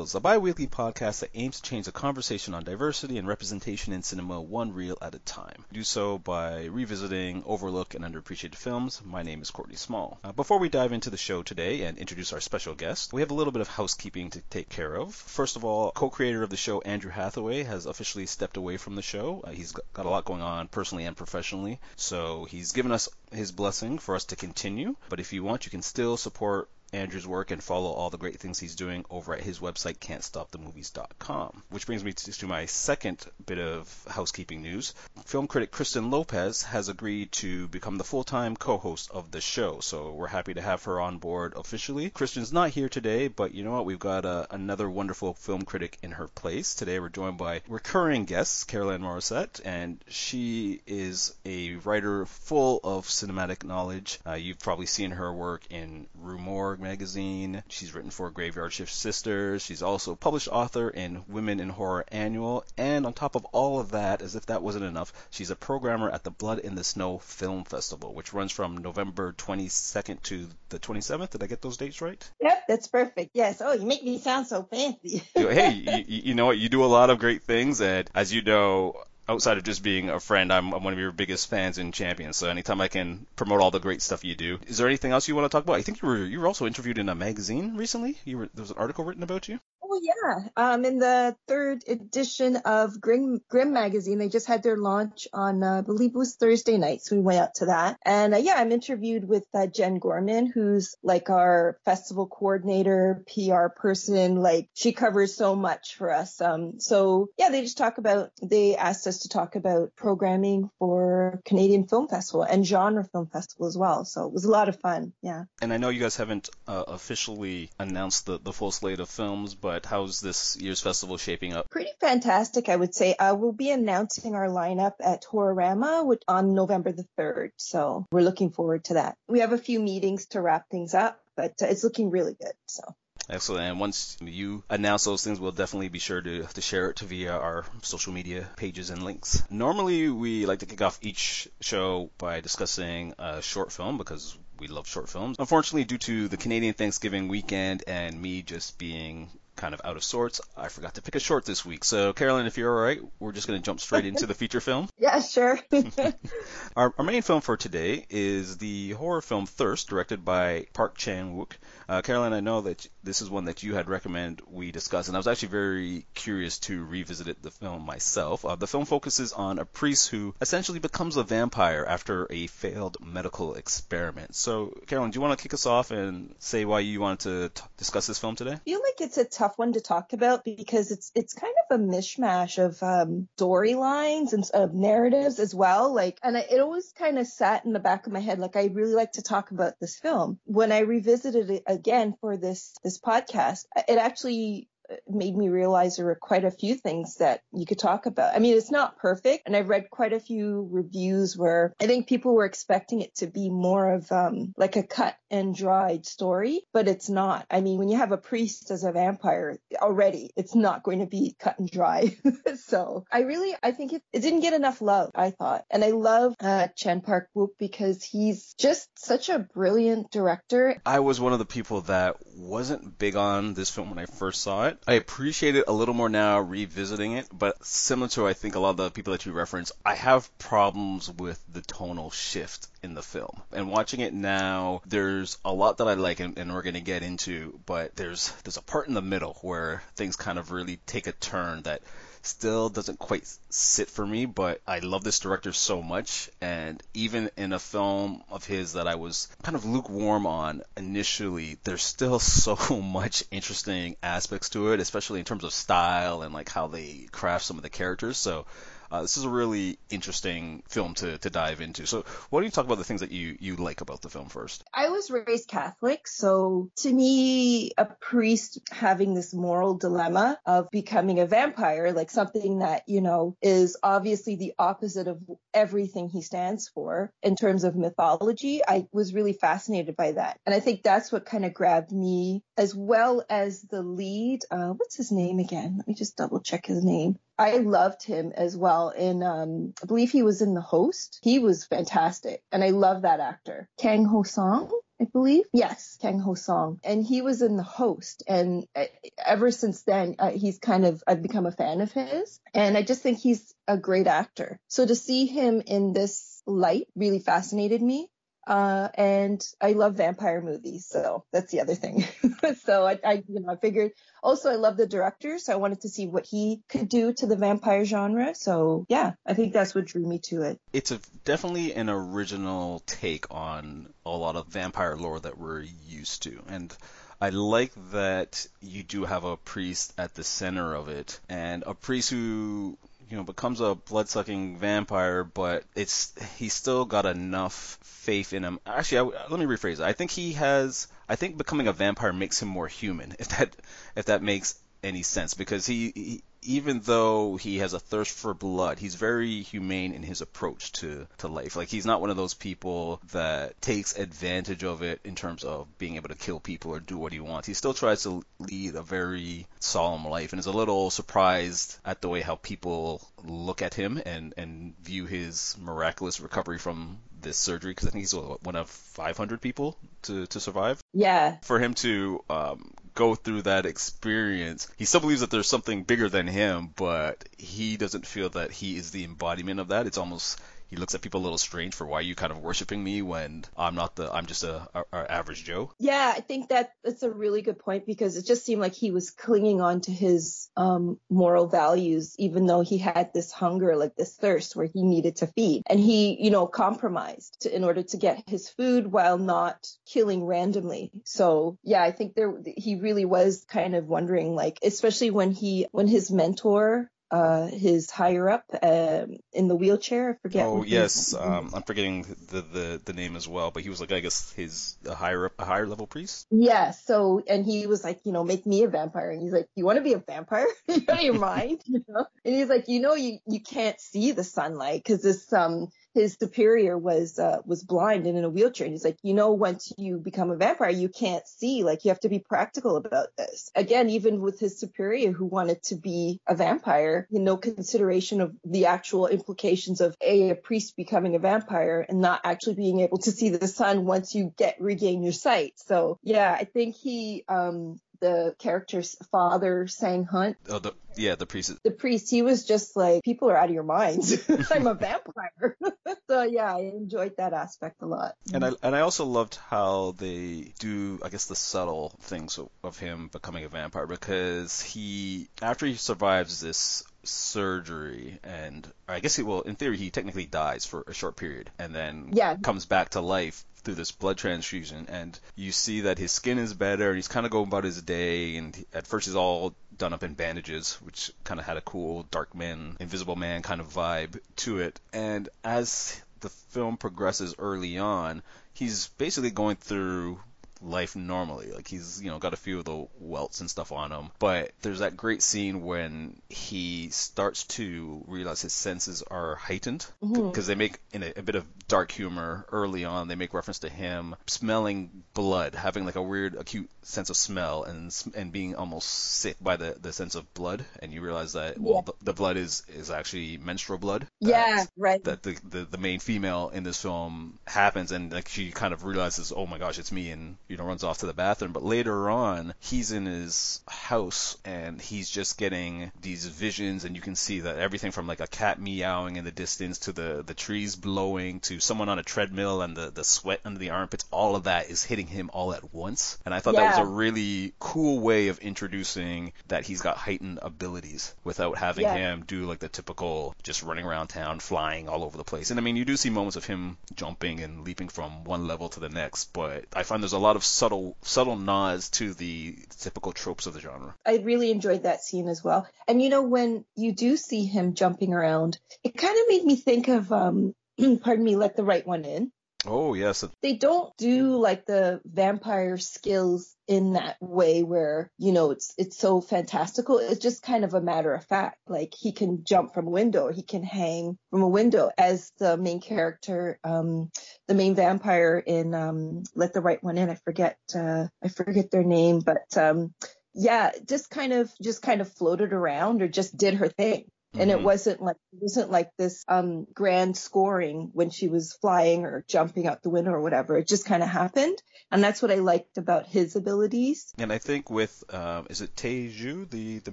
Reels, a bi-weekly podcast that aims to change the conversation on diversity and representation in cinema one reel at a time. We do so by revisiting overlooked and underappreciated films. My name is Courtney Small. Uh, before we dive into the show today and introduce our special guest, we have a little bit of housekeeping to take care of. First of all, co-creator of the show Andrew Hathaway has officially stepped away from the show. Uh, he's got a lot going on personally and professionally, so he's given us his blessing for us to continue. But if you want, you can still support Andrew's work and follow all the great things he's doing over at his website, can'tstopthemovies.com. Which brings me to, my second bit of housekeeping news. Film critic Kristen Lopez has agreed to become the full-time co-host of the show, so we're happy to have her on board officially. Kristen's not here today, but you know what? We've got uh, another wonderful film critic in her place. Today we're joined by recurring guests, Caroline Morissette, and she is a writer full of cinematic knowledge. Uh, you've probably seen her work in Rue Morgue magazine. She's written for Graveyard Shift Sisters. She's also a published author in Women in Horror Annual. And on top of all of that, as if that wasn't enough, she's a programmer at the Blood in the Snow Film Festival, which runs from November 22nd to the 27th. Did I get those dates right? Yep, that's perfect. Yes. Oh, you make me sound so fancy. hey, you, you know what? You do a lot of great things. And as you know, outside of just being a friend, I'm, I'm, one of your biggest fans and champions. So anytime I can promote all the great stuff you do, is there anything else you want to talk about? I think you were you were also interviewed in a magazine recently. You were there was an article written about you. Oh yeah, um, in the third edition of Grim Grim magazine, they just had their launch on uh, I believe it was Thursday night, so we went out to that. And uh, yeah, I'm interviewed with uh, Jen Gorman, who's like our festival coordinator, PR person. Like she covers so much for us. Um, so yeah, they just talk about. They asked us to talk about programming for Canadian Film Festival and Genre Film Festival as well. So it was a lot of fun. Yeah. And I know you guys haven't uh, officially announced the the full slate of films, but but how's this year's festival shaping up? Pretty fantastic, I would say. Uh, we'll be announcing our lineup at Horrorama on November the 3rd. So we're looking forward to that. We have a few meetings to wrap things up, but uh, it's looking really good. So. Excellent. And once you announce those things, we'll definitely be sure to, to share it via our social media pages and links. Normally, we like to kick off each show by discussing a short film because we love short films. Unfortunately, due to the Canadian Thanksgiving weekend and me just being kind of out of sorts. I forgot to pick a short this week. So, Carolyn, if you're all right, we're just going to jump straight into the feature film. Yeah, sure. our, our, main film for today is the horror film Thirst, directed by Park Chan Wook. Uh, Carolyn, I know that this is one that you had recommended we discuss, and I was actually very curious to revisit the film myself. Uh, the film focuses on a priest who essentially becomes a vampire after a failed medical experiment. So, Carolyn, do you want to kick us off and say why you wanted to t- discuss this film today? I feel like it's a tough tough one to talk about because it's it's kind of a mishmash of um, storylines and of narratives as well. Like, and I, it always kind of sat in the back of my head. Like, I really like to talk about this film. When I revisited it again for this this podcast, it actually made me realize there were quite a few things that you could talk about. I mean, it's not perfect, and I've read quite a few reviews where I think people were expecting it to be more of um, like a cut and dried story, but it's not. I mean, when you have a priest as a vampire already, it's not going to be cut and dry. so I really, I think it, it didn't get enough love, I thought. And I love uh, Chan Park Wook because he's just such a brilliant director. I was one of the people that wasn't big on this film when I first saw it. I appreciate it a little more now revisiting it, but similar to I think a lot of the people that you reference, I have problems with the tonal shift in the film. And watching it now, there's a lot that I like and, and we're gonna get into, but there's there's a part in the middle where things kind of really take a turn that still doesn't quite sit for me, but I love this director so much. And even in a film of his that I was kind of lukewarm on initially, there's still so much interesting aspects to it, especially in terms of style and like how they craft some of the characters. So uh, this is a really interesting film to, to dive into. So, why don't you talk about the things that you, you like about the film first? I was raised Catholic, so to me, a priest having this moral dilemma of becoming a vampire, like something that, you know, is obviously the opposite of everything he stands for in terms of mythology, I was really fascinated by that. And I think that's what kind of grabbed me, as well as the lead. Uh, what's his name again? Let me just double check his name. I loved him as well. In um, I believe he was in The Host. He was fantastic, and I love that actor, Kang Ho Song. I believe. Yes, Kang Ho Song. And he was in The Host. And uh, ever since then, uh, he's kind of, I've become a fan of his. And I just think he's a great actor. So to see him in this light really fascinated me. Uh, and I love vampire movies, so that's the other thing. so I, I, you know, I figured. Also, I love the director, so I wanted to see what he could do to the vampire genre. So yeah, I think that's what drew me to it. It's a, definitely an original take on a lot of vampire lore that we're used to, and I like that you do have a priest at the center of it, and a priest who you know becomes a blood-sucking vampire, but it's he's still got enough faith in him. Actually, I, let me rephrase it. I think he has. I think becoming a vampire makes him more human. If that if that makes any sense, because he, he even though he has a thirst for blood, he's very humane in his approach to, to life. Like he's not one of those people that takes advantage of it in terms of being able to kill people or do what he wants. He still tries to lead a very solemn life and is a little surprised at the way how people look at him and, and view his miraculous recovery from this surgery because I think he's one of 500 people to, to survive. Yeah. For him to um, go through that experience, he still believes that there's something bigger than him, but he doesn't feel that he is the embodiment of that. It's almost he looks at people a little strange for why are you kind of worshiping me when I'm not the I'm just a, a, a, average Joe. Yeah, I think that that's a really good point because it just seemed like he was clinging on to his um, moral values even though he had this hunger, like this thirst where he needed to feed, and he you know compromised to, in order to get his food while not killing randomly. So yeah, I think there he really was kind of wondering like especially when he when his mentor uh, his higher up um, in the wheelchair. I forget. Oh yes, um, I'm forgetting the, the the name as well. But he was like, I guess his a higher up, a higher level priest. Yeah. So and he was like, you know, make me a vampire. And he's like, you want to be a vampire? you out of your mind? You know? And he's like, you know, you you can't see the sunlight because this um his superior was uh, was blind and in a wheelchair. And he's like you know once you become a vampire you can't see. Like you have to be practical about this. Again even with his superior who wanted to be a vampire you know consideration of the actual implications of a, a priest becoming a vampire and not actually being able to see the sun once you get regain your sight. So yeah i think he um the character's father Sang-hun. Oh, the yeah, the priest. The priest. He was just like, people are out of your minds. I'm a vampire. so yeah, I enjoyed that aspect a lot. And I and I also loved how they do, I guess, the subtle things of, of him becoming a vampire because he, after he survives this surgery and I guess he will in theory he technically dies for a short period and then yeah. comes back to life through this blood transfusion, and you see that his skin is better, and he's kind of going about his day. And at first, he's all done up in bandages, which kind of had a cool Darkman, Invisible Man kind of vibe to it. And as the film progresses early on, he's basically going through life normally. Like he's, you know, got a few of the welts and stuff on him. But there's that great scene when he starts to realize his senses are heightened because mm-hmm. they make in a, a, bit of dark humor early on. They make reference to him smelling blood, having like a weird acute sense of smell and and being almost sick by the, the sense of blood. And you realize that well, the, the, blood is is actually menstrual blood. Yeah, right. That the, the the main female in this film happens, and like she kind of realizes, oh my gosh, it's me, and you know, runs off to the bathroom. But later on, he's in his house and he's just getting these visions, and you can see that everything from like a cat meowing in the distance to the the trees blowing to someone on a treadmill and the the sweat under the armpits, all of that is hitting him all at once. And I thought yeah. that was a really cool way of introducing that he's got heightened abilities without having yeah. him do like the typical just running around town, flying all over the place. And I mean, you do see moments of him jumping and leaping from one level to the next, but I find there's a lot of of subtle subtle nods to the typical tropes of the genre. I really enjoyed that scene as well. And you know when you do see him jumping around, it kind of made me think of um pardon me, let the right one in. Oh yes. They don't do like the vampire skills in that way where, you know, it's it's so fantastical. It's just kind of a matter of fact. Like he can jump from a window he can hang from a window as the main character, um, the main vampire in um Let the Right One In. I forget uh I forget their name, but um yeah, just kind of just kind of floated around or just did her thing and it Mhm. wasn't like it wasn't like this um grand scoring when she was flying or jumping out the window or whatever. It just kind of happened, and that's what I liked about his abilities. And I think with um, is it Teju, the the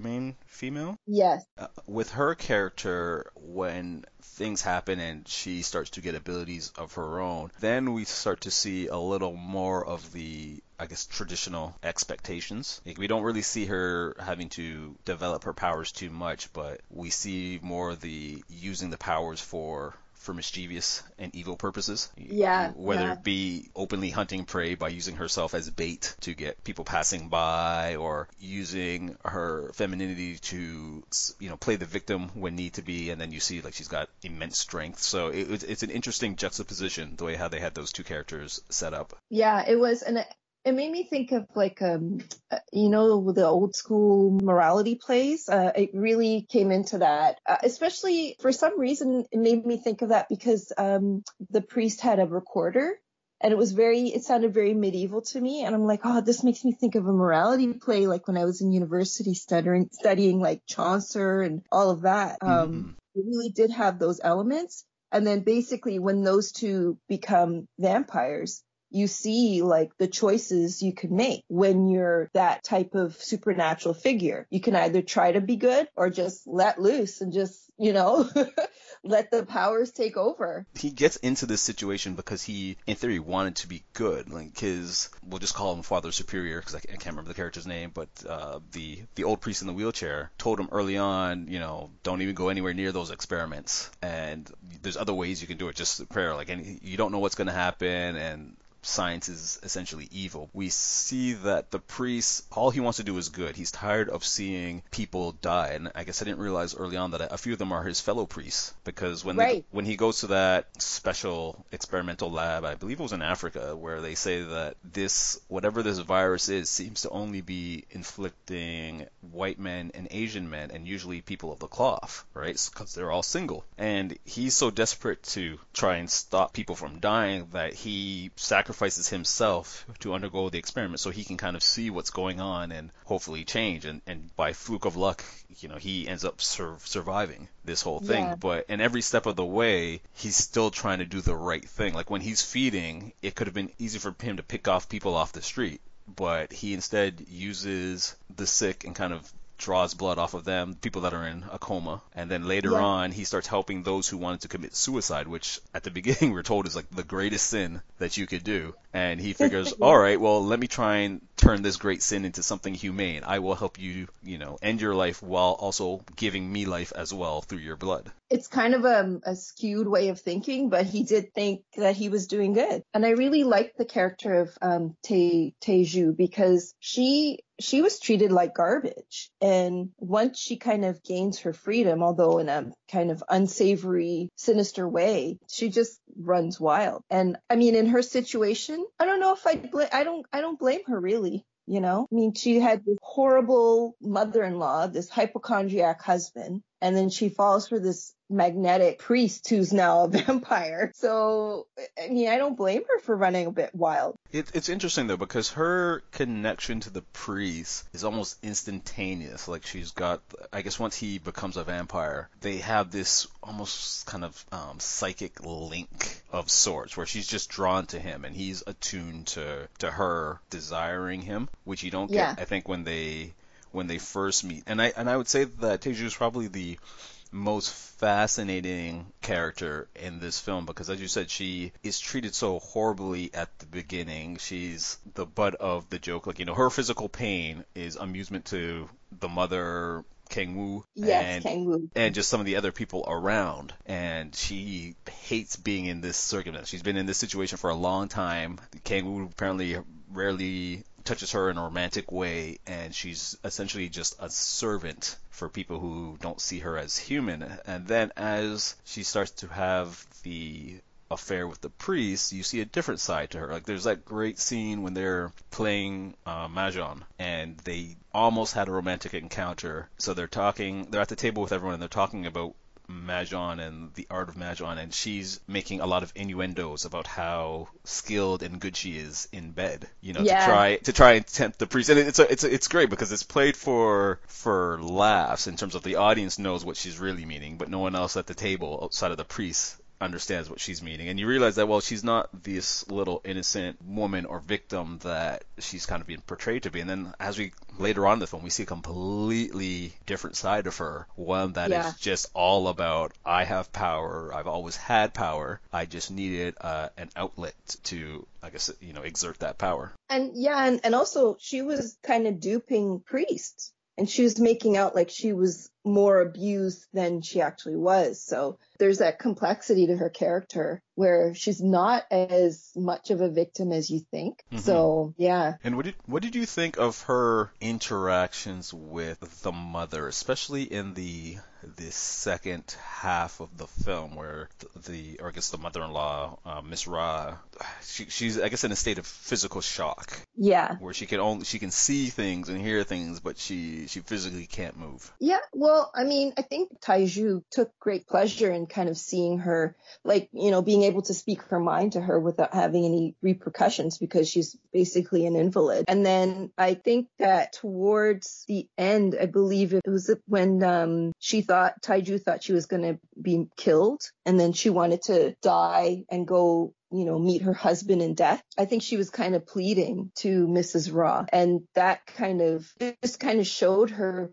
main female? Yes. Uh, with her character, when things happen and she starts to get abilities of her own, then we start to see a little more of the, I guess, traditional expectations. Like, we don't really see her having to develop her powers too much, but we see more of the using the powers for for mischievous and evil purposes. Yeah, Whether yeah. it be openly hunting prey by using herself as bait to get people passing by, or using her femininity to, you know, play the victim when need to be, and then you see like she's got immense strength. So it, it's- it's an interesting juxtaposition the way how they had those two characters set up. Yeah, it was, and it, made me think of like um, uh, you know, the old school morality plays. Uh, it really came into that, uh, especially for some reason. It made me think of that because um, the priest had a recorder. And it was very, it sounded very medieval to me. And I'm like, oh, this makes me think of a morality play, like when I was in university studying, studying like Chaucer and all of that. Um, it really did have those elements. And then basically when those two become vampires, you see like the choices you can make when you're that type of supernatural figure. You can either try to be good or just let loose and just, you know, let the powers take over. he gets into this situation because he, in theory, wanted to be good. Like his, we'll just call him Father Superior because I, can't remember the character's name, but uh, the the old priest in the wheelchair told him early on, you know, don't even go anywhere near those experiments. And there's other ways you can do it, just prayer. Like any, you don't know what's going to happen, and science is essentially evil. We see that the priest, all he wants to do is good. He's tired of seeing people die, and I guess I didn't realize early on that a few of them are his fellow priests because when they, when he goes to that special experimental lab, I believe it was in Africa, where they say that this whatever this virus is seems to only be inflicting white men and Asian men, and usually people of the cloth, right? Because they're all single, and he's so desperate to try and stop people from dying that he sacrifices himself to undergo the experiment so he can kind of see what's going on and hopefully change. And, and by fluke of luck, you know, he ends up sur- surviving this whole thing. Yeah. But in every step of the way, he's still trying to do the right thing. Like when he's feeding, it could have been easy for him to pick off people off the street, but he instead uses the sick and kind of draws blood off of them, people that are in a coma, and then later Yeah. on he starts helping those who wanted to commit suicide, which at the beginning we're told is like the greatest sin that you could do. And he figures, all right, well let me try and turn this great sin into something humane. I will help you, you know, end your life while also giving me life as well through your blood. It's kind of a, a skewed way of thinking, but he did think that he was doing good. And I really liked the character of um, Te Teju because she she was treated like garbage. And once she kind of gains her freedom, although in a kind of unsavory, sinister way, she just runs wild. And I mean, in her situation, I don't know if I bl- I don't I don't blame her really. You know, I mean, she had this horrible mother-in-law, this hypochondriac husband, and then she falls for this magnetic priest who's now a vampire. So, I mean, I don't blame her for running a bit wild. It, it's interesting though because her connection to the priest is almost instantaneous. Like she's got, I guess once he becomes a vampire, they have this almost kind of um, psychic link of sorts where she's just drawn to him and he's attuned to to her desiring him, which you don't get, Yeah. I think, when they when they first meet. And I and I would say that Teju is probably the most fascinating character in this film because as you said she is treated so horribly at the beginning she's the butt of the joke like you know her physical pain is amusement to the mother Kang Woo Yes, and Kang Woo. and just some of the other people around. And she hates being in this circumstance. She's been in this situation for a long time. Kang Woo apparently rarely touches her in a romantic way, and she's essentially just a servant for people who don't see her as human. And then as she starts to have the affair with the priest, you see a different side to her. Like there's that great scene when they're playing uh, mahjong and they almost had a romantic encounter. So they're talking, they're at the table with everyone and they're talking about Mahjong and the art of Mahjong, and she's making a lot of innuendos about how skilled and good she is in bed. You know, Yeah. to try to try and tempt the priest, and it's a, it's a, it's great because it's played for for laughs in terms of the audience knows what she's really meaning, but no one else at the table outside of the priest understands what she's meaning. And you realize that well she's not this little innocent woman or victim that she's kind of being portrayed to be. And then as we later on in the film we see a completely different side of her. One that is Yeah. just all about i have power. I've always had power. I just needed uh, an outlet to i guess you know exert that power. And yeah, and, and also she was kind of duping priests. And she was making out like she was more abused than she actually was. So there's that complexity to her character where she's not as much of a victim as you think. Mhm. So yeah. And what did what did you think of her interactions with the mother, especially in the the second half of the film, where the, the or I guess the mother-in-law, uh, Miss Ra, she, she's I guess in a state of physical shock, Yeah. where she can only she can see things and hear things, but she she physically can't move. Yeah, well, I mean, I think Taiju took great pleasure in kind of seeing her, like, you know, being able to speak her mind to her without having any repercussions because she's basically an invalid. And then I think that towards the end, I believe it was when um, she thought, Taiju thought she was going to be killed and then she wanted to die and go you know, meet her husband in death. I think she was kind of pleading to Mrs. Ra. And that kind of just kind of showed her,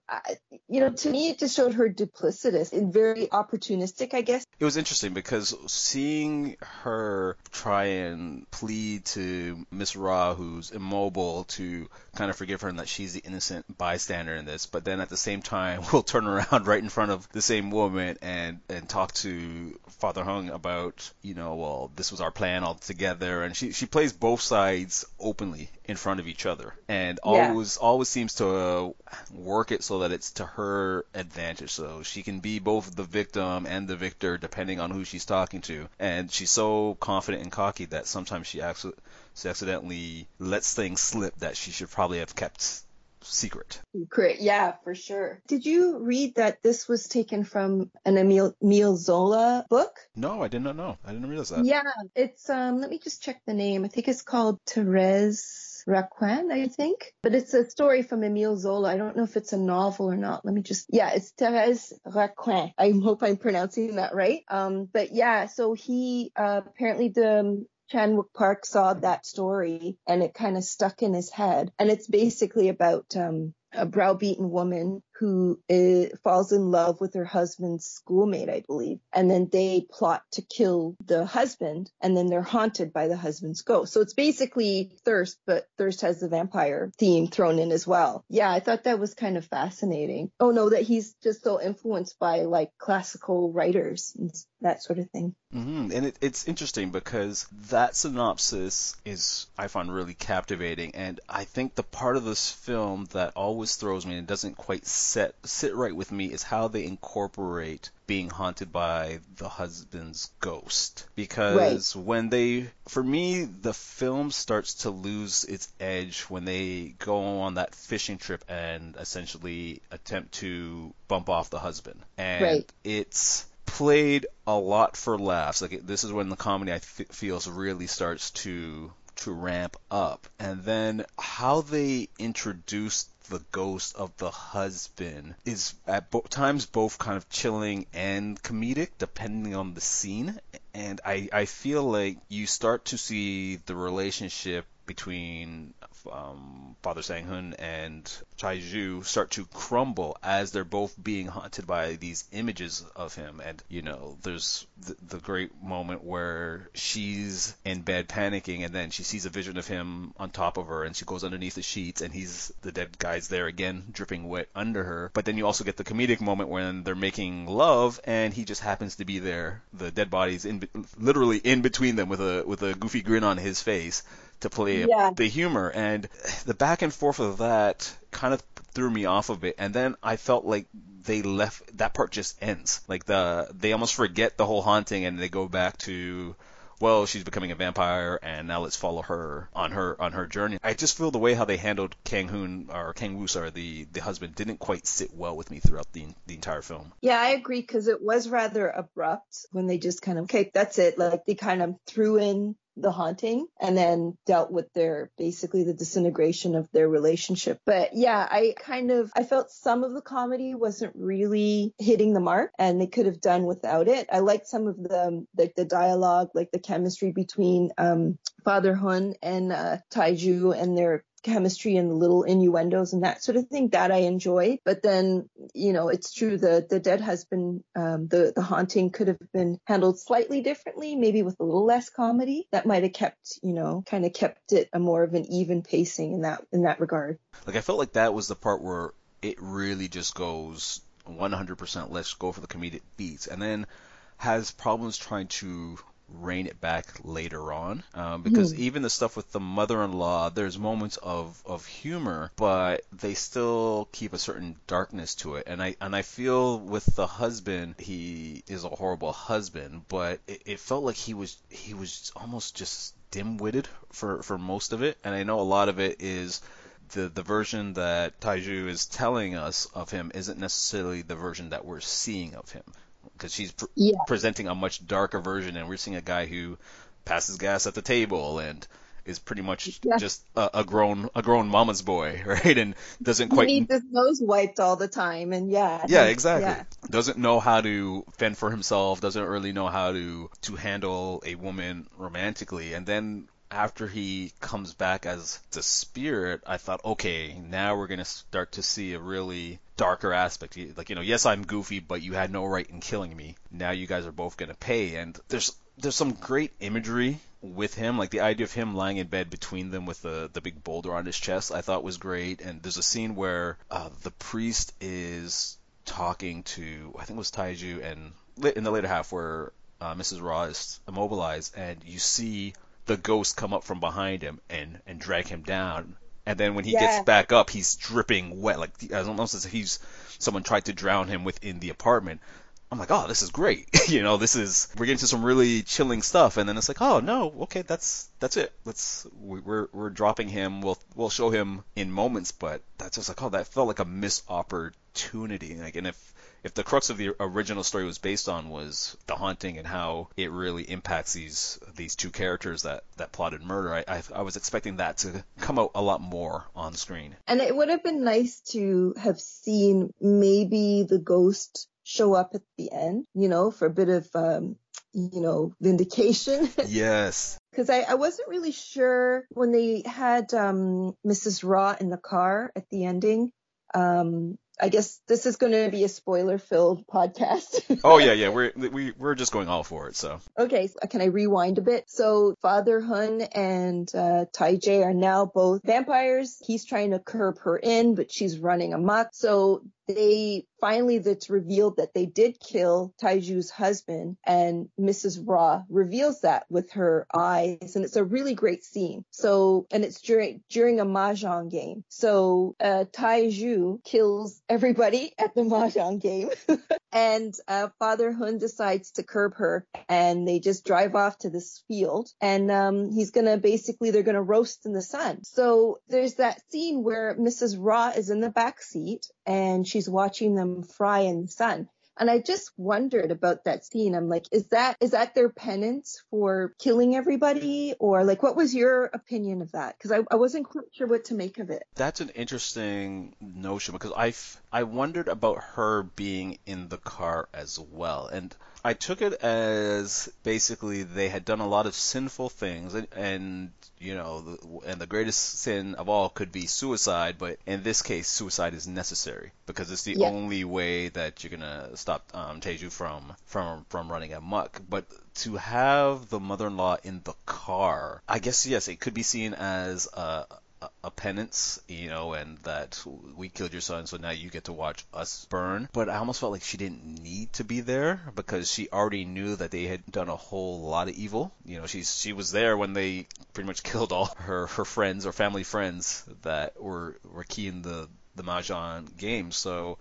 you know, to me, it just showed her duplicitous and very opportunistic, I guess. It was interesting because seeing her try and plead to Miss Ra, who's immobile, to kind of forgive her and that she's the innocent bystander in this, but then at the same time will turn around right in front of the same woman and and talk to Father Hung about, you know, well, this was our plan all together, and she she plays both sides openly in front of each other, and Yeah. always always seems to uh, work it so that it's to her advantage, so she can be both the victim and the victor depending on who she's talking to, and she's so confident and cocky that sometimes she accidentally she accidentally lets things slip that she should probably have kept secret. Great. Yeah, for sure. Did you read that this was taken from an Emile, Emile Zola book? No, I did not know. I didn't realize that. Yeah, it's um let me just check the name. I think it's called Therese Raquin, I think. But it's a story from Emile Zola. I don't know if it's a novel or not. Let me just Yeah, it's Therese Raquin. I hope I'm pronouncing that right. Um but yeah, so he uh, apparently the um, Chanwook Park saw that story and it kind of stuck in his head. And it's basically about um a browbeaten woman who uh, falls in love with her husband's schoolmate, I believe. And then they plot to kill the husband and then they're haunted by the husband's ghost. So it's basically Thirst, but Thirst has the vampire theme thrown in as well. Yeah, I thought that was kind of fascinating. Oh no, that he's just so influenced by like classical writers and that sort of thing. hmm And it, it's interesting because that synopsis is, I find, really captivating. And I think the part of this film that always throws me and doesn't quite set sit right with me is how they incorporate being haunted by the husband's ghost. Because when they, for me, the film starts to lose its edge when they go on that fishing trip and essentially attempt to bump off the husband. And Right. it's played a lot for laughs. Like this is when the comedy I f- feels really starts to to ramp up, and then how they introduce the ghost of the husband is at bo- times both kind of chilling and comedic, depending on the scene. And I I feel like you start to see the relationship between um, Father Sang-hun and Taiju start to crumble as they're both being haunted by these images of him. And, you know, there's the, the great moment where she's in bed panicking and then she sees a vision of him on top of her and she goes underneath the sheets and he's, the dead guy's there again, dripping wet under her. But then you also get the comedic moment when they're making love and he just happens to be there. The dead body's in, literally in between them with a, with a goofy grin on his face to play Yeah. the humor and the back and forth of that kind of threw me off of it and then I felt like they left that part just ends like the they almost forget the whole haunting and they go back to well, she's becoming a vampire, and now let's follow her on her on her journey. I just feel the way how they handled Kang Hoon or Kang Woo, sorry, the the husband, didn't quite sit well with me throughout the the entire film. Yeah, I agree because it was rather abrupt when they just kind of okay, that's it. Like they kind of threw in the haunting and then dealt with their basically the disintegration of their relationship. But yeah, I kind of I felt some of the comedy wasn't really hitting the mark and they could have done without it. I liked some of the like the dialogue, like the chemistry between um Father Hun and uh, Taiju and their chemistry and the little innuendos and that sort of thing that I enjoy. But then, you know, it's true the the dead husband, um, the the haunting could have been handled slightly differently, maybe with a little less comedy. That might have kept, you know, kind of kept it a more of an even pacing in that in that regard. Like I felt like that was the part where it really just goes 100% let's go for the comedic beats and then has problems trying to rein it back later on. Um, because mm. even the stuff with the mother-in-law there's moments of, of humor but they still keep a certain darkness to it. And I and I feel with the husband he is a horrible husband but it, it felt like he was he was almost just dim-witted for for most of it. And I know a lot of it is the the version that Taiju is telling us of him isn't necessarily the version that we're seeing of him because she's pr- yeah. presenting a much darker version, and we're seeing a guy who passes gas at the table and is pretty much yeah. just a, a, grown a grown mama's boy, right? And doesn't quite he needs his nose wiped all the time, and yeah, yeah, exactly. Yeah. Doesn't know how to fend for himself. Doesn't really know how to to handle a woman romantically, and then after he comes back as the spirit, I thought, okay, now we're gonna start to see a really darker aspect. Like, you know, yes, I'm goofy, but you had no right in killing me. Now you guys are both gonna pay, and there's there's some great imagery with him, like the idea of him lying in bed between them with the the big boulder on his chest. I thought was great, and there's a scene where uh, the priest is talking to, I think it was Taiju, and in the later half where uh, Mrs. Ra is immobilized, and you see the ghost come up from behind him and and drag him down. And then when he yeah. gets back up, he's dripping wet, like almost as if he's someone tried to drown him within the apartment. I'm like, oh, this is great. you know, this is we're getting to some really chilling stuff, and then it's like, oh no, okay, that's that's it. Let's we're we're dropping him. We'll we'll show him in moments, but that's just like, oh, that felt like a missed opportunity. Like, and if if the crux of the original story was based on was the haunting and how it really impacts these these two characters that that plotted murder, I, I, I was expecting that to come out a lot more on screen. And it would have been nice to have seen maybe the ghost show up at the end, you know, for a bit of um, you know, vindication. Yes. Because I, I wasn't really sure when they had um, Mrs. Ra in the car at the ending. Um, I guess this is going to be a spoiler-filled podcast. oh yeah, yeah, we're we, we're just going all for it. So okay, so can I rewind a bit? So Father Hun and uh, Tai J are now both vampires. He's trying to curb her in, but she's running amok. So they finally that's revealed that they did kill Taiju's husband and Mrs. Ra reveals that with her eyes and it's a really great scene. So and it's during during a mahjong game. So uh Taiju kills everybody at the mahjong game and uh, Father Hun decides to curb her and they just drive off to this field and um he's going to basically they're going to roast in the sun. So there's that scene where Mrs. Ra is in the back seat and she's watching them fry in the sun. And I just wondered about that scene. I'm like, is that is that their penance for killing everybody, or like, what was your opinion of that? Because I, I wasn't quite sure what to make of it. That's an interesting notion because I I wondered about her being in the car as well, and I took it as basically they had done a lot of sinful things, and, and you know, and the greatest sin of all could be suicide, but in this case, suicide is necessary because it's the yeah. only way that you're gonna stop um, Taiju from from from running amok. But to have the mother-in-law in the car, I guess yes, it could be seen as a a penance, you know, and that we killed your son, so now you get to watch us burn. But I almost felt like she didn't need to be there because she already knew that they had done a whole lot of evil. You know, she's she was there when they pretty much killed all her her friends or family friends that were were key in the the mahjong game. So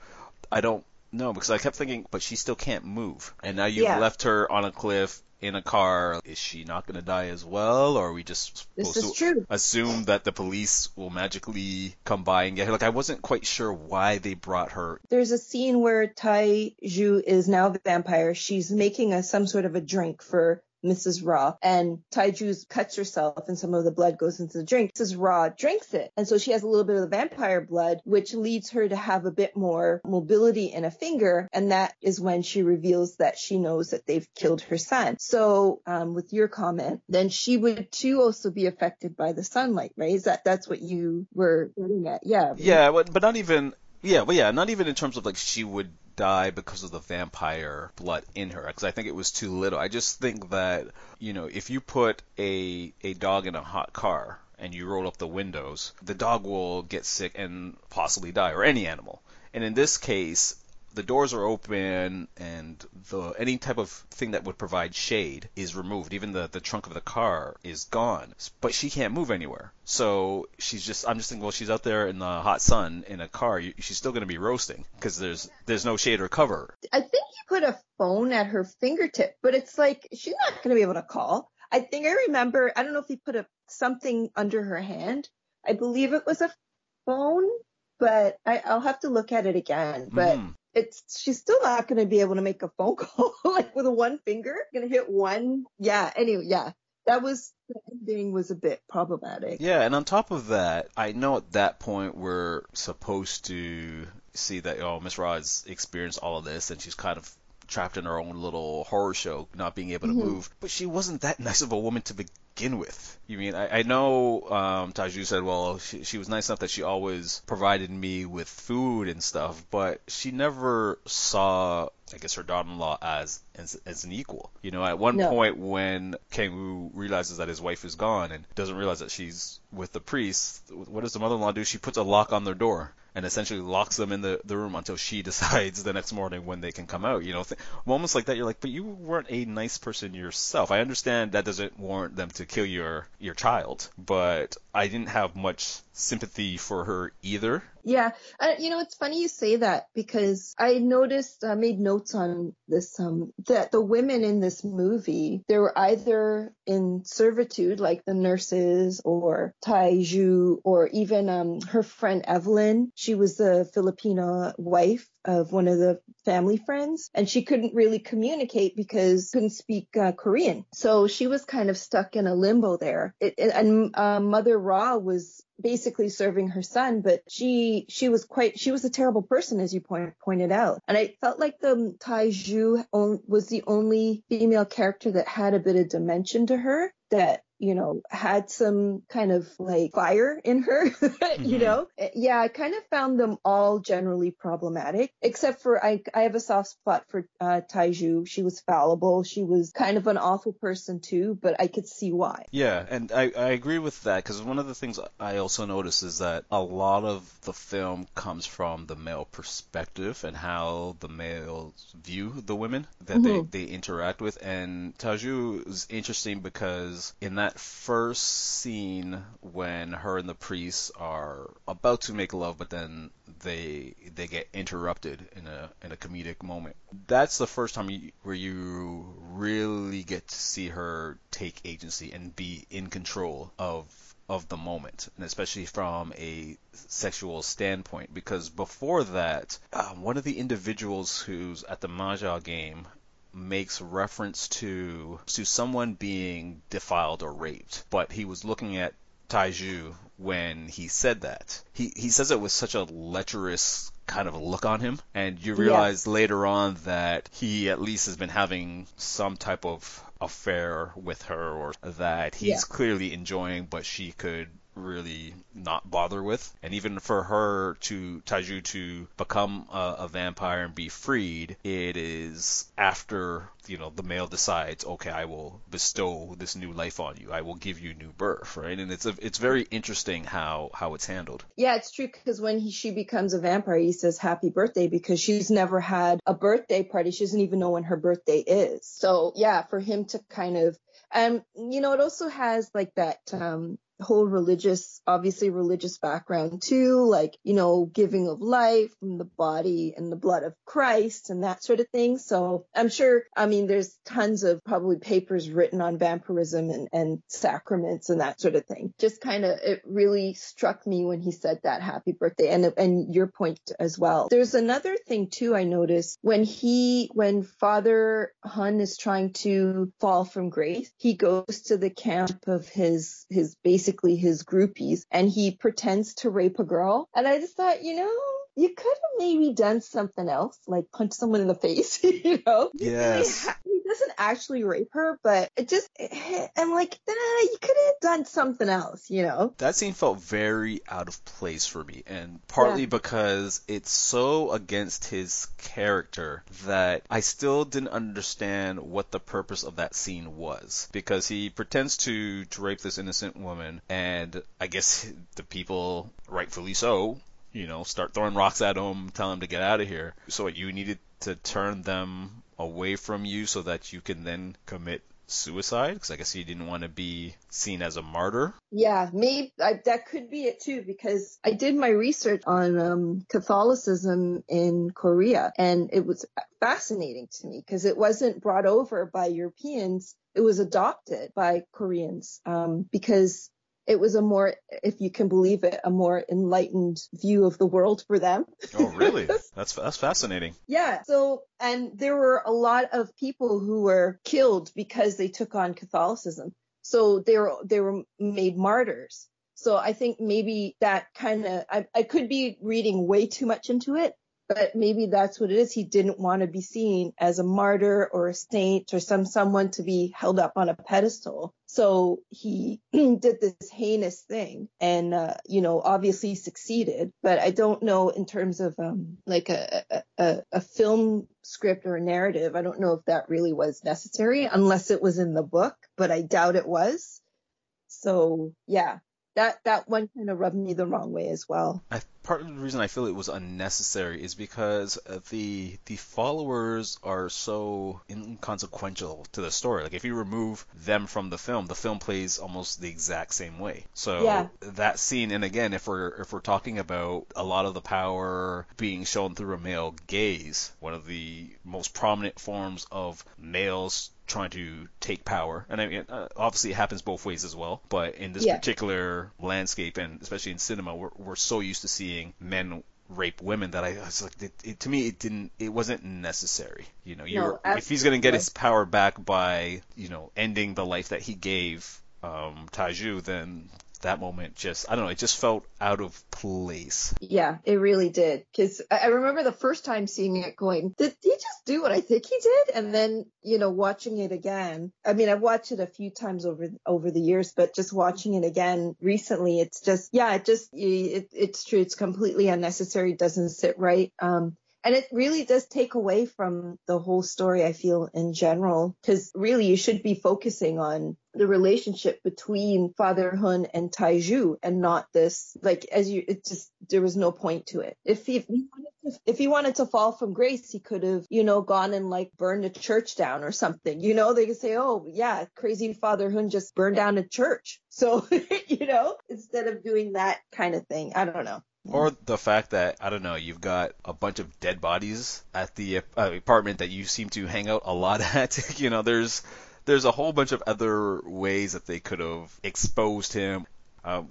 I don't know because I kept thinking, but she still can't move, and now you've yeah. left her on a cliff in a car, is she not going to die as well? Or are we just This supposed is to true. assume that the police will magically come by and get her? Like, I wasn't quite sure why they brought her. There's a scene where Tai Ju is now the vampire. She's making a some sort of a drink for Mrs. Ra and Taiju cuts herself and some of the blood goes into the drink. Mrs. Ra drinks it. And so she has a little bit of the vampire blood, which leads her to have a bit more mobility in a finger. And that is when she reveals that she knows that they've killed her son. So, um, with your comment, then she would too also be affected by the sunlight, right? Is that, that's what you were getting at? Yeah. Yeah, but, but not even. Yeah, but yeah, not even in terms of like she would die because of the vampire blood in her because I think it was too little. I just think that you know if you put a a dog in a hot car and you roll up the windows, the dog will get sick and possibly die, or any animal. And in this case, the doors are open and the any type of thing that would provide shade is removed. Even the the trunk of the car is gone, but she can't move anywhere. So she's just I'm just thinking, well, she's out there in the hot sun in a car. She's still going to be roasting because there's there's no shade or cover. I think he put a phone at her fingertip, but it's like she's not going to be able to call. I think I remember. I don't know if he put a something under her hand. I believe it was a phone, but I, I'll have to look at it again. But Mm. It's she's still not going to be able to make a phone call like with a one finger. Going to hit one. Yeah. Anyway, yeah. That was the ending was a bit problematic. Yeah, and on top of that, I know at that point we're supposed to see that oh, Miss has experienced all of this, and she's kind of trapped in her own little horror show, not being able to Mhm. move. But she wasn't that nice of a woman to begin with. You mean I, I know um, Taiju said, well, she, she was nice enough that she always provided me with food and stuff, but she never saw, I guess, her daughter-in-law as as, as an equal. You know, at one No. point when Kang Wu realizes that his wife is gone and doesn't realize that she's with the priest, what does the mother-in-law do? She puts a lock on their door and essentially locks them in the, the room until she decides the next morning when they can come out. You know, th- moments like that, you're like, but you weren't a nice person yourself. I understand that doesn't warrant them to kill your your child, but I didn't have much sympathy for her either. Yeah, uh, you know it's funny you say that because I noticed, I made notes on this, um, that the women in this movie they were either in servitude, like the nurses or Taiju, or even um her friend Evelyn. She was the Filipino wife of one of the family friends, and she couldn't really communicate because couldn't speak uh, Korean, so she was kind of stuck in a limbo there. It, it- and uh, Mother Ra was basically serving her son, but she she was quite she was a terrible person as you point, pointed out. And I felt like the Taiju was the only female character that had a bit of dimension to her that you know had some kind of like fire in her you Mhm. know yeah i kind of found them all generally problematic except for i i have a soft spot for uh taiju she was fallible she was kind of an awful person too but i could see why Yeah, and I, I agree with that because one of the things I also notice is that a lot of the film comes from the male perspective and how the males view the women that Mhm. they, they interact with. And Taju is interesting because in that first scene when her and the priest are about to make love, but then they they get interrupted in a in a comedic moment. That's the first time you, where you really get to see her take agency and be in control of of the moment, and especially from a sexual standpoint. Because before that, um, one of the individuals who's at the Mahjong game makes reference to to someone being defiled or raped, but he was looking at Taiju when he said that. He he says it with such a lecherous kind of a look on him, and you Yeah. realize later on that he at least has been having some type of affair with her, or that he's Yeah. clearly enjoying, but she could really not bother with. And even for her to Taiju to become a, a vampire and be freed, it is after you know the male decides, okay, I will bestow this new life on you. I will give you new birth, right? And it's a, it's very interesting how how it's handled. Yeah, it's true because when he, she becomes a vampire, he says happy birthday because she's never had a birthday party. She doesn't even know when her birthday is. So yeah, for him to kind of, and you know, it also has like that, um, whole religious, obviously religious background too, like, you know, giving of life from the body and the blood of Christ and that sort of thing. So I'm sure, I mean, there's tons of probably papers written on vampirism and, and sacraments and that sort of thing. Just kind of, it really struck me when he said that happy birthday and, and your point as well. There's another thing too, I noticed when he, when Father Hun is trying to fall from grace, he goes to the camp of his, his basically his groupies and he pretends to rape a girl. And I just thought, you know, you could have maybe done something else, like punch someone in the face, you know? Yes. Doesn't actually rape her, but it just, I'm like, nah, uh, you could have done something else, you know? That scene felt very out of place for me, and partly yeah. because it's so against his character that I still didn't understand what the purpose of that scene was. Because he pretends to, to rape this innocent woman, and I guess the people, rightfully so, you know, start throwing rocks at him, tell him to get out of here. So you needed to turn them away from you so that you can then commit suicide because I guess he didn't want to be seen as a martyr. Yeah, maybe I, that could be it too because I did my research on um, Catholicism in Korea and it was fascinating to me because it wasn't brought over by Europeans. It was adopted by Koreans um, because it was a more, if you can believe it, a more enlightened view of the world for them. Oh, really? that's that's fascinating. Yeah. So, and there were a lot of people who were killed because they took on Catholicism. So they were they were made martyrs. So I think maybe that kind of I, I could be reading way too much into it, but maybe that's what it is. He didn't want to be seen as a martyr or a saint or some someone to be held up on a pedestal. So he did this heinous thing and, uh, you know, obviously succeeded, but I don't know in terms of, um, like a, a, a film script or a narrative. I don't know if that really was necessary unless it was in the book, but I doubt it was. So yeah, that that one kind of rubbed me the wrong way as well. I, part of the reason I feel it was unnecessary is because the the followers are so inconsequential to the story. Like if you remove them from the film, the film plays almost the exact same way. So yeah. that scene, and again, if we're if we're talking about a lot of the power being shown through a male gaze, one of the most prominent forms of males trying to take power. And I mean, uh, obviously it happens both ways as well. But in this yeah. particular landscape, and especially in cinema, we're, we're so used to seeing men rape women that I, I was like, it, it, to me, it didn't, it wasn't necessary. You know, no, if he's gonna get his power back by, you know, ending the life that he gave um, Taiju, then that moment just I don't know, it just felt out of place. Yeah, it really did. Because I remember the first time seeing it going, did he just do what I think he did? And then you know watching it again. I mean, I've watched it a few times over over the years, but just watching it again recently, it's just yeah, it just it, it's true. It's completely unnecessary. Doesn't sit right. Um, and it really does take away from the whole story, I feel, in general, because really you should be focusing on the relationship between Father Hun and Taiju and not this, like, as you, it just, there was no point to it. If he, if he, wanted, to, if he wanted to fall from grace, he could have, you know, gone and like burned a church down or something. You know, they could say, oh, yeah, crazy Father Hun just burned down a church. So, you know, instead of doing that kind of thing, I don't know. Or the fact that I don't know, you've got a bunch of dead bodies at the uh, apartment that you seem to hang out a lot at. you know, there's there's a whole bunch of other ways that they could have exposed him. Um,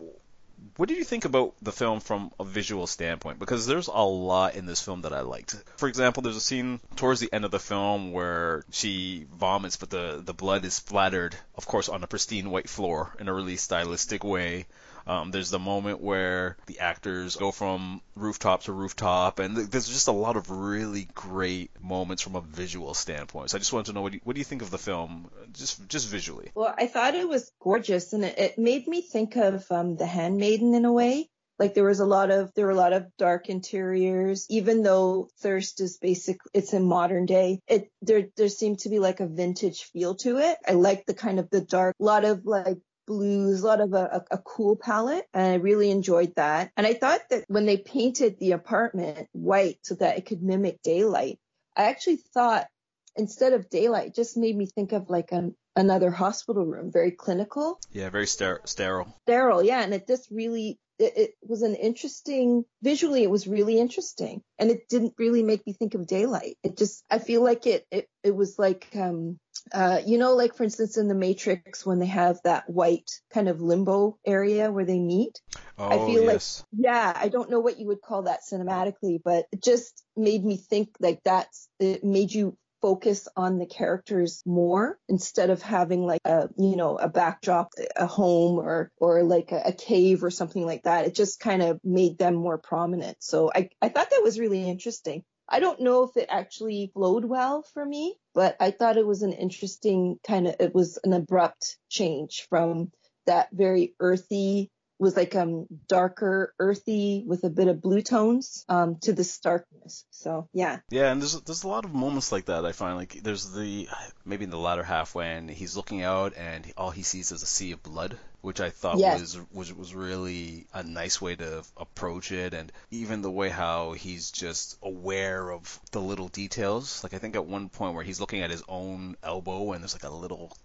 what did you think about the film from a visual standpoint? Because there's a lot in this film that I liked. For example, there's a scene towards the end of the film where she vomits, but the, the blood is splattered, of course, on a pristine white floor in a really stylistic way. Um, there's the moment where the actors go from rooftop to rooftop, and there's just a lot of really great moments from a visual standpoint. So I just wanted to know what do you, what do you think of the film, just just visually? Well, I thought it was gorgeous, and it, it made me think of um, The Handmaiden in a way like there was a lot of there were a lot of dark interiors even though thirst is basic it's in modern day it there there seemed to be like a vintage feel to it i like the kind of the dark lot of like blues, a lot of a, a, cool palette, and I really enjoyed that. And I thought that when they painted the apartment white so that it could mimic daylight, I actually thought instead of daylight, it just made me think of like an, another hospital room, very clinical. Yeah, very ster- sterile. Sterile, yeah. And it just really, it, it, was an interesting, visually, it was really interesting. And it didn't really make me think of daylight. It just, I feel like it, it, it was like, um, uh, you know, like for instance in the Matrix when they have that white kind of limbo area where they meet. Oh, I feel yes. like, yeah, I don't know what you would call that cinematically, but it just made me think like that's, it made you focus on the characters more instead of having like a you know a backdrop a home or or like a, a cave or something like that it just kind of made them more prominent so i i thought that was really interesting I don't know if it actually flowed well for me, but I thought it was an interesting kind of, it was an abrupt change from that very earthy was like um darker, earthy with a bit of blue tones um to the starkness. So yeah. Yeah, and there's there's a lot of moments like that. I find like there's the maybe in the latter half when he's looking out and all he sees is a sea of blood which I thought yes. was, was was really a nice way to approach it, and even the way how he's just aware of the little details. Like I think at one point where he's looking at his own elbow, and there's like a little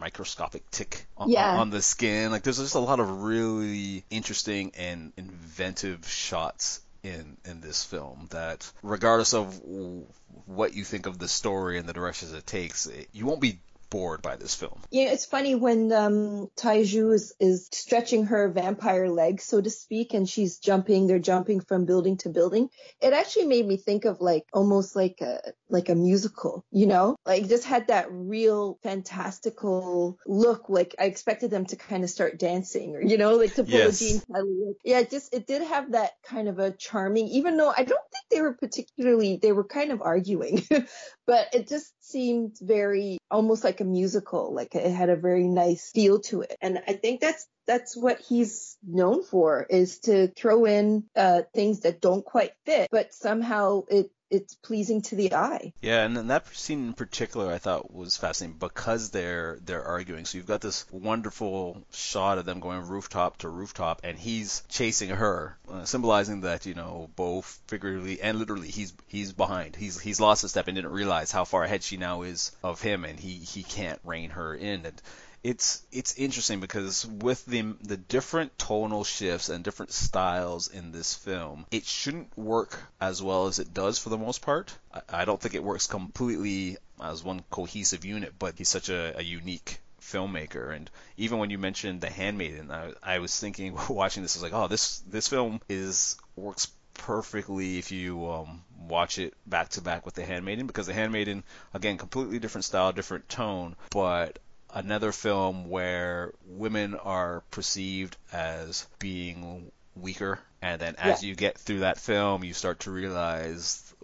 microscopic tick on, yeah. on the skin. Like there's just a lot of really interesting and inventive shots in in this film that regardless of what you think of the story and the directions it takes, it, you won't be bored by this film. Yeah, it's funny when um, Taiju is, is stretching her vampire legs, so to speak, and she's jumping. They're jumping from building to building. It actually made me think of like almost like a like a musical, you know, like just had that real fantastical look. Like I expected them to kind of start dancing, or you know, like to pull yes. a Gene Kelly. Yeah, just it did have that kind of a charming, even though I don't think they were particularly. They were kind of arguing, but it just seemed very almost like a musical. Like it had a very nice feel to it. And I think that's that's what he's known for is to throw in uh, things that don't quite fit, but somehow it it's pleasing to the eye. Yeah, and then that scene in particular I thought was fascinating because they're they're arguing. So you've got this wonderful shot of them going rooftop to rooftop, and he's chasing her, uh, symbolizing that you know both figuratively and literally he's he's behind. He's he's lost a step and didn't realize how far ahead she now is of him, and he he can't rein her in. And it's it's interesting because with the the different tonal shifts and different styles in this film, it shouldn't work as well as it does for the most part. I, I don't think it works completely as one cohesive unit, but he's such a, a unique filmmaker. And even when you mentioned The Handmaiden, I, I was thinking watching this, I was like, oh, this this film is works perfectly if you um, watch it back to back with The Handmaiden because The Handmaiden, again, completely different style, different tone, but another film where women are perceived as being weaker and then as yeah. you get through that film you start to realize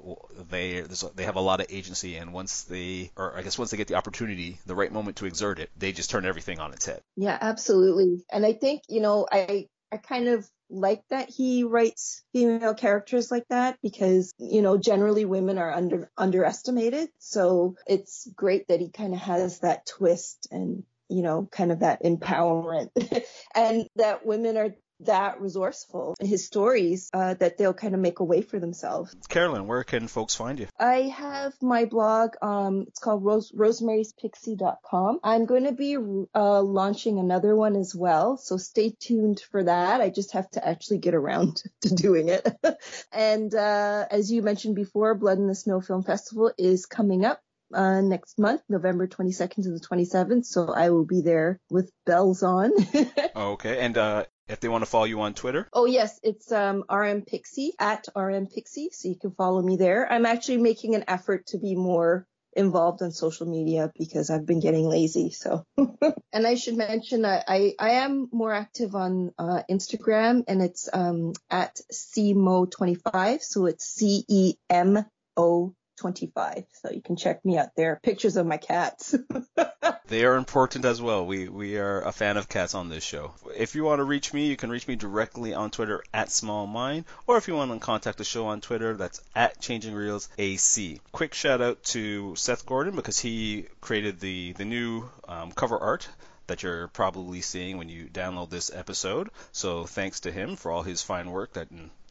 they they have a lot of agency and once they or I guess once they get the opportunity the right moment to exert it they just turn everything on its head yeah absolutely and I think you know I I kind of like that he writes female characters like that because you know generally women are under underestimated. So it's great that he kind of has that twist and you know kind of that empowerment and that women are that resourceful in his stories uh, that they'll kind of make a way for themselves. Carolyn, where can folks find you? I have my blog. Um, it's called Rose, rosemarie'spixie.com. I'm going to be uh, launching another one as well, so stay tuned for that. I just have to actually get around to doing it. and uh, as you mentioned before, Blood in the Snow Film Festival is coming up uh, next month, November 22nd to the 27th. So I will be there with bells on. okay. And uh, if they want to follow you on Twitter? Oh yes, it's um, RM Pixie at RM Pixie, so you can follow me there. I'm actually making an effort to be more involved on social media because I've been getting lazy. So, and I should mention I, I, I am more active on uh, Instagram and it's um, at CEMO25. So it's C E M O 25. So you can check me out there. Pictures of my cats. they are important as well. We we are a fan of cats on this show. If you want to reach me, you can reach me directly on Twitter at smallmind, or if you want to contact the show on Twitter, that's at Changing Reels AC. Quick shout out to Seth Gordon because he created the the new um, cover art that you're probably seeing when you download this episode. So thanks to him for all his fine work that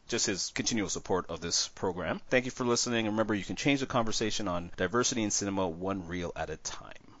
just his continual support of this program. Thank you for listening. Remember, you can change the conversation on diversity in cinema one reel at a time.